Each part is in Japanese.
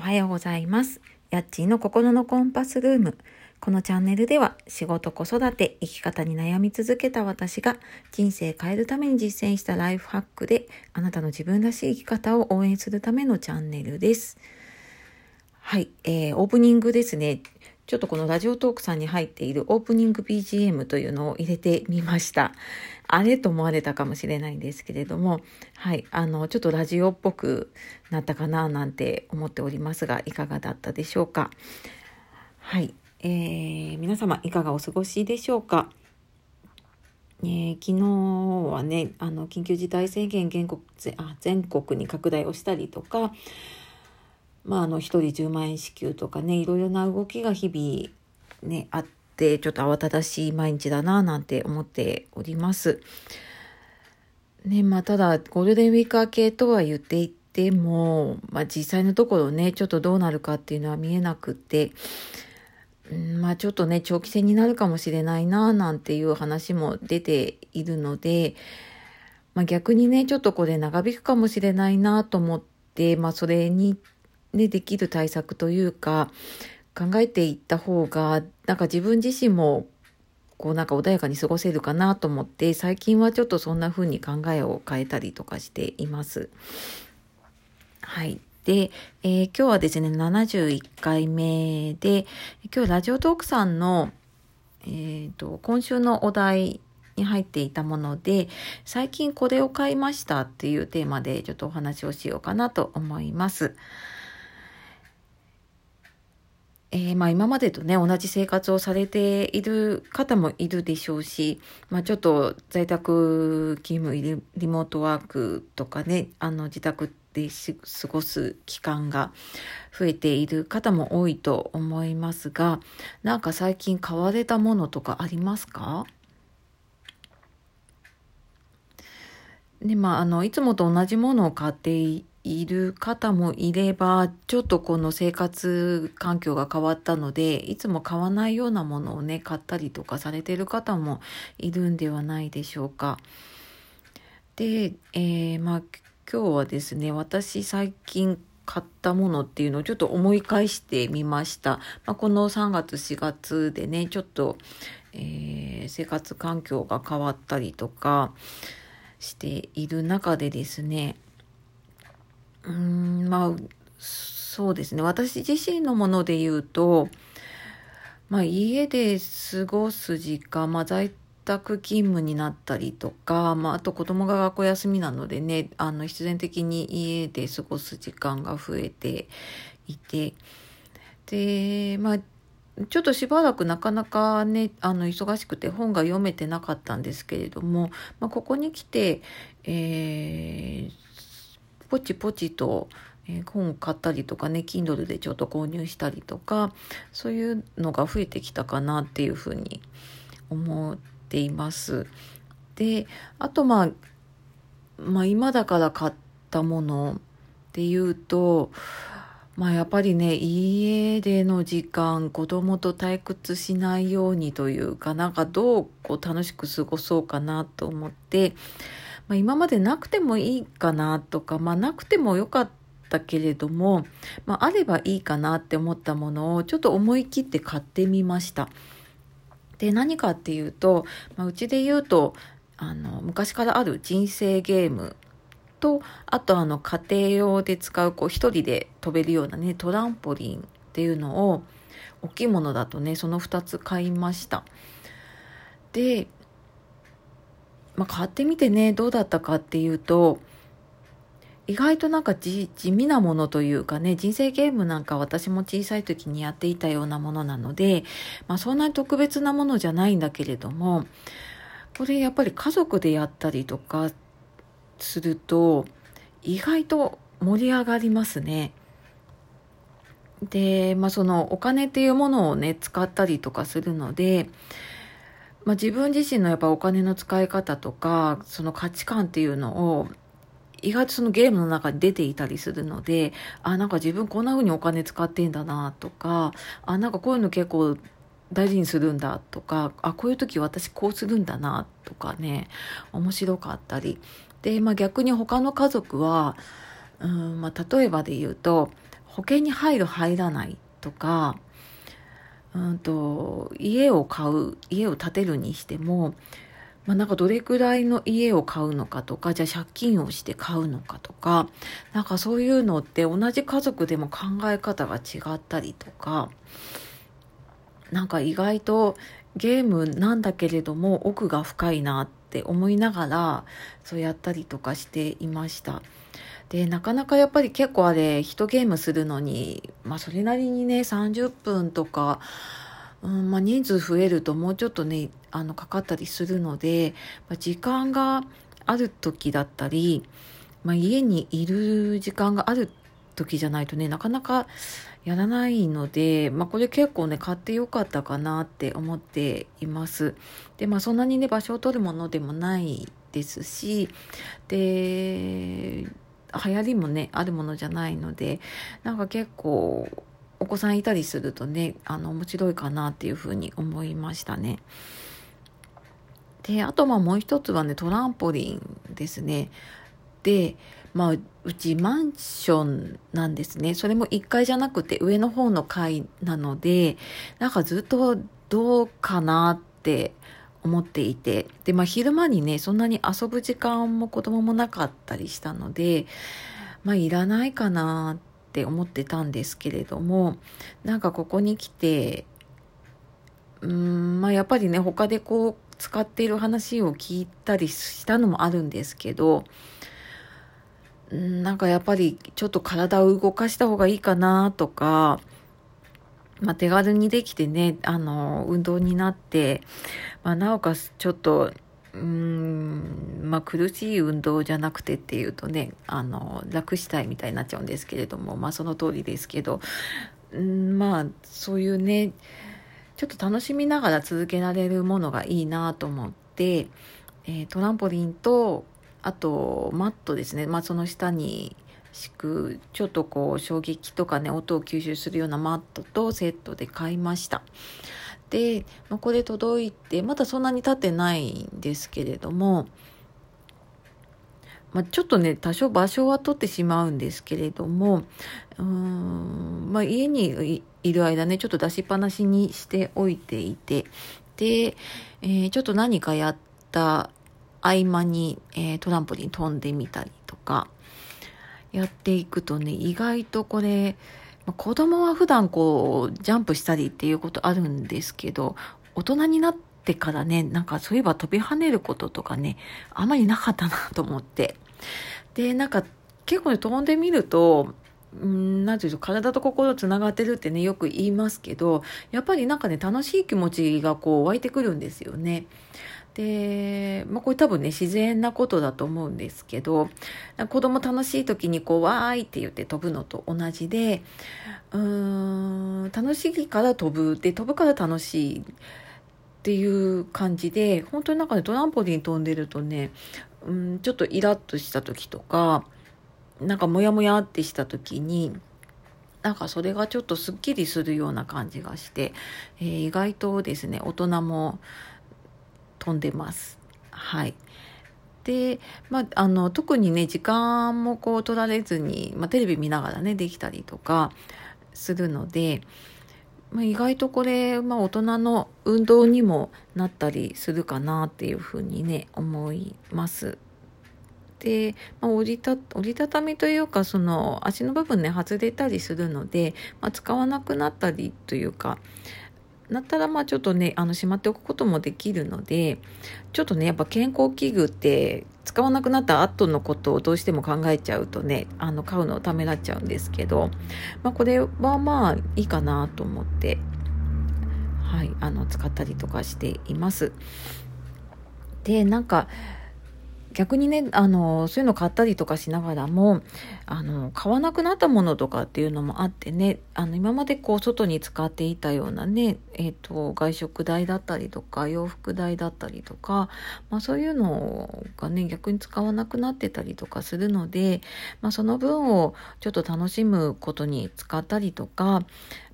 おはようございます。やっちーの心のコンパスルーム。このチャンネルでは仕事、子育て、生き方に悩み続けた私が人生変えるために実践したライフハックであなたの自分らしい生き方を応援するためのチャンネルです。はい、えー、オープニングですね。ちょっとこのラジオトークさんに入っているオープニング BGM というのを入れてみました。あれと思われたかもしれないんですけれども、はい、あの、ちょっとラジオっぽくなったかななんて思っておりますが、いかがだったでしょうか？はい、えー、皆様いかがお過ごしでしょうか？えー、昨日はね、あの、緊急事態宣言全国全国に拡大をしたりとか、まあ、あの、1人10万円支給とかね、いろいろな動きが日々ね、あって、ちょっと慌ただしい毎日だな、なんて思っております。ね、まあ、ただ、ゴールデンウィーク明けとは言っていても、まあ、実際のところね、ちょっとどうなるかっていうのは見えなくて、うん、まあ、ちょっとね、長期戦になるかもしれないな、なんていう話も出ているので、まあ、逆にね、ちょっとこれ長引くかもしれないなと思って、まあ、それにね、できる対策というか、考えていった方が、なんか自分自身も、こうなんか穏やかに過ごせるかなと思って、最近はちょっとそんな風に考えを変えたりとかしています。はい。で、えー、今日はですね、71回目で、今日ラジオトークさんの、えーと、今週のお題に入っていたもので、最近これを買いましたっていうテーマでちょっとお話をしようかなと思います。えー、まあ今までとね、同じ生活をされている方もいるでしょうし、まあちょっと在宅勤務、リモートワークとかね、あの自宅で過ごす期間が増えている方も多いと思いますが、なんか最近買われたものとかありますか？で、まああの、いつもと同じものを買っている方もいれば、ちょっとこの生活環境が変わったので、いつも買わないようなものをね、買ったりとかされてる方もいるんではないでしょうか。で、えー、まあ今日はですね、私最近買ったものっていうのをちょっと思い返してみました。まあ、この3月4月でね、ちょっと、えー、生活環境が変わったりとかしている中でですね、うんまあそうですね。私自身のもので言うと、まあ、家で過ごす時間、まあ、在宅勤務になったりとか、まあ、あと子供が学校休みなのでねあの必然的に家で過ごす時間が増えていてでまあちょっとしばらくなかなかね、あの、忙しくて本が読めてなかったんですけれども、まあ、ここに来て、えー、ポチポチと、本を買ったりとかね Kindle でちょっと購入したりとかそういうのが増えてきたかなっていうふうに思っています。であとまあまあ今だから買ったものっていうとまあやっぱりね家での時間子供と退屈しないようにというかなんかどうこう楽しく過ごそうかなと思ってまあ、今までなくてもいいかなとか、まあ、なくてもよかったけれども、まあ、あればいいかなって思ったものをちょっと思い切って買ってみました。で何かっていうと、まあ、うちで言うとあの昔からある人生ゲームとあとあの家庭用で使うこう一人で飛べるようなねトランポリンっていうのを大きいものだとねその2つ買いました。でまあ、買ってみてねどうだったかっていうと意外となんか地味なものというかね人生ゲームなんか私も小さい時にやっていたようなものなので、まあ、そんなに特別なものじゃないんだけれどもこれやっぱり家族でやったりとかすると意外と盛り上がりますね。で、まあ、そのお金っていうものをね使ったりとかするのでまあ、自分自身のやっぱお金の使い方とかその価値観っていうのを意外とそのゲームの中に出ていたりするのであなんか自分こんな風にお金使ってんだなとかあなんかこういうの結構大事にするんだとかあこういう時私こうするんだなとかね面白かったり。で、まあ、逆に他の家族はうん、まあ、例えばで言うと保険に入る入らないとか、うんと、家を買う、家を建てるにしても、まあ、なんかどれくらいの家を買うのかとか、じゃあ借金をして買うのかとか、なんかそういうのって同じ家族でも考え方が違ったりとか、なんか意外とゲームなんだけれども奥が深いなってって思いながらそうやったりとかしていました。で、なかなかやっぱり結構あれ、一ゲームするのに、まあそれなりにね、30分とか、うんまあ、人数増えるともうちょっとね、あの、かかったりするので、まあ、時間がある時だったり、まあ、家にいる時間がある時じゃないとね、なかなかやらないので、まあ、これ結構ね、買ってよかったかなって思っています。で、まあ、そんなにね、場所を取るものでもないですし、で、流行りもね、あるものじゃないので、なんか結構、お子さんいたりするとね、あの、面白いかなっていうふうに思いましたね。で、あとまあもう一つはね、トランポリンですね。で、まあ、うちマンションなんですね。それも1階じゃなくて上の方の階なので、なんかずっとどうかなって思っていて。で、まあ昼間にね、そんなに遊ぶ時間も子供もなかったりしたので、まあいらないかなって思ってたんですけれども、なんかここに来て、うーん、まあやっぱりね、他でこう使っている話を聞いたりしたのもあるんですけど、なんかやっぱりちょっと体を動かした方がいいかなとか、まあ、手軽にできてね、あの、運動になって、まあ、なおかつちょっと、うーん、まあ、苦しい運動じゃなくてっていうとね、あの、楽したいみたいになっちゃうんですけれども、まあ、その通りですけど、んまあ、そういうね、ちょっと楽しみながら続けられるものがいいなと思って、えー、トランポリンとあとマットですね、まあ、その下に敷くちょっとこう衝撃とかね音を吸収するようなマットとセットで買いました。で、まあ、これ届いてまだそんなに経ってないんですけれどもまあ、ちょっとね多少場所は取ってしまうんですけれどもうん、まあ、家にいる間ねちょっと出しっぱなしにしておいていてで、えー、ちょっと何かやった合間に、えー、トランポリン飛んでみたりとかやっていくとね意外とこれ、まあ、子供は普段こうジャンプしたりっていうことあるんですけど大人になってからねなんかそういえば飛び跳ねることとかねあまりなかったなと思ってでなんか結構ね飛んでみるとうん、なんていうと、体と心つながってるってね、よく言いますけど、やっぱりなんかね、楽しい気持ちがこう湧いてくるんですよね。で、まあ、これ多分ね、自然なことだと思うんですけど、子供楽しい時にこう、わーいって言って飛ぶのと同じで、うーん、楽しいから飛ぶ。で、飛ぶから楽しい。っていう感じで、本当になんかね、トランポリン飛んでるとね、うん、ちょっとイラッとした時とか、なんかモヤモヤってした時に、なんかそれがちょっとスッキリするような感じがして、えー、意外とですね、大人も飛んでます。はい。で、まあ、あの、特にね、時間もこう取られずに、まあ、テレビ見ながらね、できたりとかするので、まあ、意外とこれ、まあ、大人の運動にもなったりするかなっていうふうにね、思います。で、まあ、折りた折りたたみというかその足の部分ね外れたりするので、まあ、使わなくなったりというかなったらまあちょっとねあのしまっておくこともできるのでちょっとねやっぱ健康器具って使わなくなった後のことをどうしても考えちゃうとねあの買うのをためらっちゃうんですけど、まあ、これはまあいいかなと思ってはいあの使ったりとかしています。でなんか逆にね、あの、そういうの買ったりとかしながらも、あの、買わなくなったものとかっていうのもあってね、あの、今までこう、外に使っていたようなね、えっ、ー、と、外食代だったりとか、洋服代だったりとか、まあそういうのがね、逆に使わなくなってたりとかするので、まあその分をちょっと楽しむことに使ったりとか、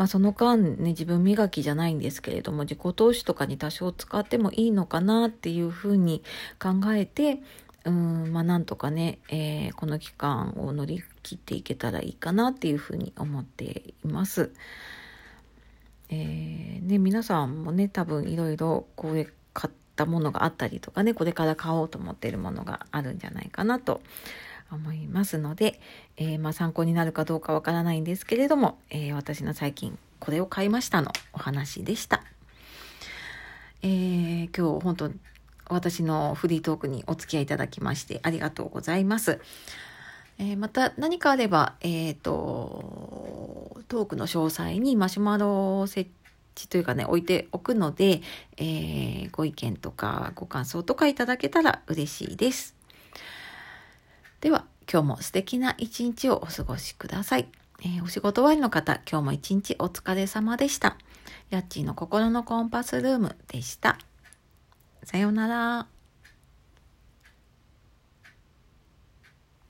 まあ、その間ね、自分磨きじゃないんですけれども、自己投資とかに多少使ってもいいのかなっていうふうに考えて、うん、まあなんとかね、えー、この期間を乗り切っていけたらいいかなっていうふうに思っています。えー、ね、皆さんもね、多分いろいろこれ買ったものがあったりとかね、これから買おうと思っているものがあるんじゃないかなと思いますので、えー、まあ参考になるかどうかわからないんですけれども、えー、私の最近これを買いましたのお話でした。えー、今日本当私のフリートークにお付き合いいただきましてありがとうございます。えー、また何かあれば、えっ、ー、と、トークの詳細にマシュマロ設置というかね、置いておくので、えー、ご意見とかご感想とかいただけたら嬉しいです。では、今日も素敵な一日をお過ごしください。えー、お仕事終わりの方、今日も一日お疲れ様でした。やっちーの心のコンパスルームでした。さようなら。